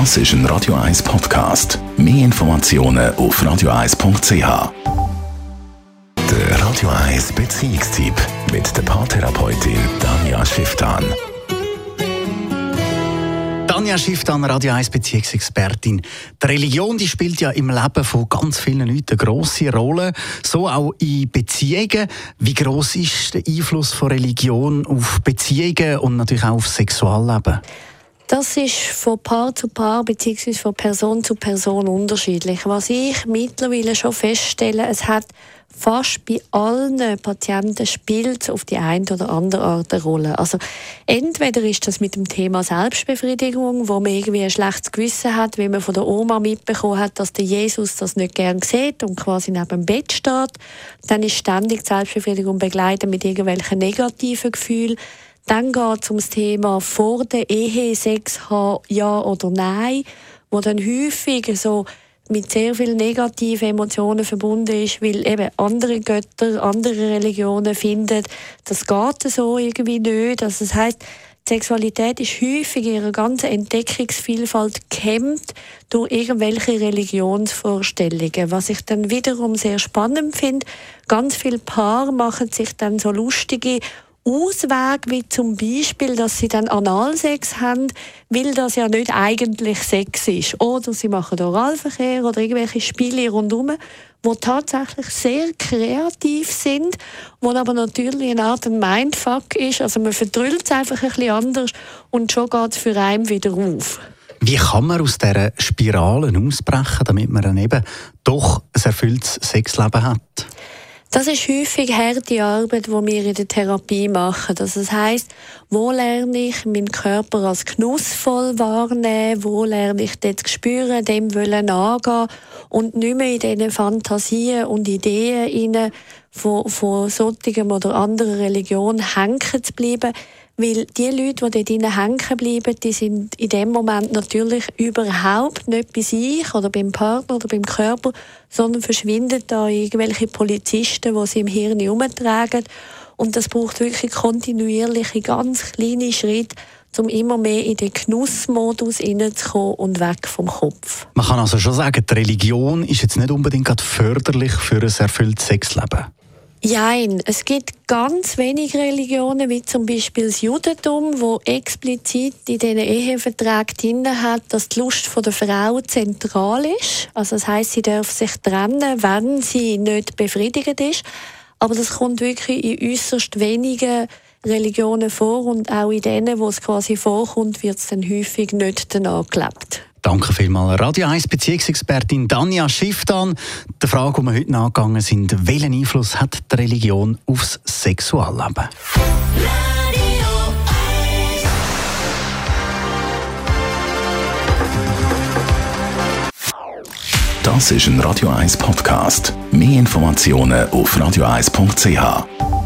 Das ist ein Radio 1 Podcast. Mehr Informationen auf radio1.ch. Der Radio 1 Beziehungstyp mit der Paartherapeutin Danja Schifftan. Tanja Schifftan, Radio 1 Beziehungsexpertin. Die Religion die spielt ja im Leben von ganz vielen Leuten eine grosse Rolle, so auch in Beziehungen. Wie groß ist der Einfluss von Religion auf Beziehungen und natürlich auch auf Sexualleben? Das ist von Paar zu Paar bzw. von Person zu Person unterschiedlich. Was ich mittlerweile schon feststelle, es hat fast bei allen Patienten spielt auf die eine oder andere Art eine Rolle. Also entweder ist das mit dem Thema Selbstbefriedigung, wo man irgendwie ein schlechtes Gewissen hat, wie man von der Oma mitbekommen hat, dass der Jesus das nicht gern sieht und quasi neben dem Bett steht. Dann ist ständig die Selbstbefriedigung begleitet mit irgendwelchen negativen Gefühlen. Dann geht es um das Thema vor der Ehe, Sex haben, ja oder nein, wo dann häufig so mit sehr vielen negativen Emotionen verbunden ist, weil eben andere Götter, andere Religionen finden, das geht so irgendwie nicht. Also das heißt, Sexualität ist häufig in ihrer ganzen Entdeckungsvielfalt gehemmt durch irgendwelche Religionsvorstellungen. Was ich dann wiederum sehr spannend finde, ganz viele Paare machen sich dann so lustige Ausweg, wie zum Beispiel, dass sie dann Analsex haben, weil das ja nicht eigentlich Sex ist. Oder sie machen Oralverkehr oder irgendwelche Spiele rundherum, die tatsächlich sehr kreativ sind, wo aber natürlich eine Art Mindfuck ist. Also man verdrüllt es einfach ein bisschen anders und schon geht es für einen wieder auf. Wie kann man aus dieser Spirale ausbrechen, damit man dann eben doch ein erfülltes Sexleben hat? Das ist häufig harte Arbeit, die wir in der Therapie machen. Also das heißt, wo lerne ich meinen Körper als genussvoll wahrnehmen, wo lerne ich das spüren, dem wollen angehen und nicht mehr in diesen Fantasien und Ideen von, von solchen oder anderen Religionen hängen zu bleiben. Weil die Leute, die dort hängen bleiben, die sind in dem Moment natürlich überhaupt nicht bei sich oder beim Partner oder beim Körper, sondern verschwinden da irgendwelche Polizisten, die sie im Hirn herumtragen. Und das braucht wirklich kontinuierliche, ganz kleine Schritte, um immer mehr in den Genussmodus hineinzukommen und weg vom Kopf. Man kann also schon sagen, die Religion ist jetzt nicht unbedingt förderlich für ein erfülltes Sexleben. Nein, es gibt ganz wenige Religionen, wie zum Beispiel das Judentum, wo explizit in diesen Eheverträgen drin hat, dass die Lust der Frau zentral ist. Also das heißt, sie darf sich trennen, wenn sie nicht befriedigt ist. Aber das kommt wirklich in äußerst wenigen Religionen vor und auch in denen, wo es quasi vorkommt, wird es dann häufig nicht danach gelebt. Danke vielmals, Radio 1 Beziehungsexpertin Danja Schifftan. Die Frage, die wir heute nachgegangen sind, welchen Einfluss hat die Religion aufs Sexualleben? Das ist ein Radio 1 Podcast. Mehr Informationen auf radio1.ch.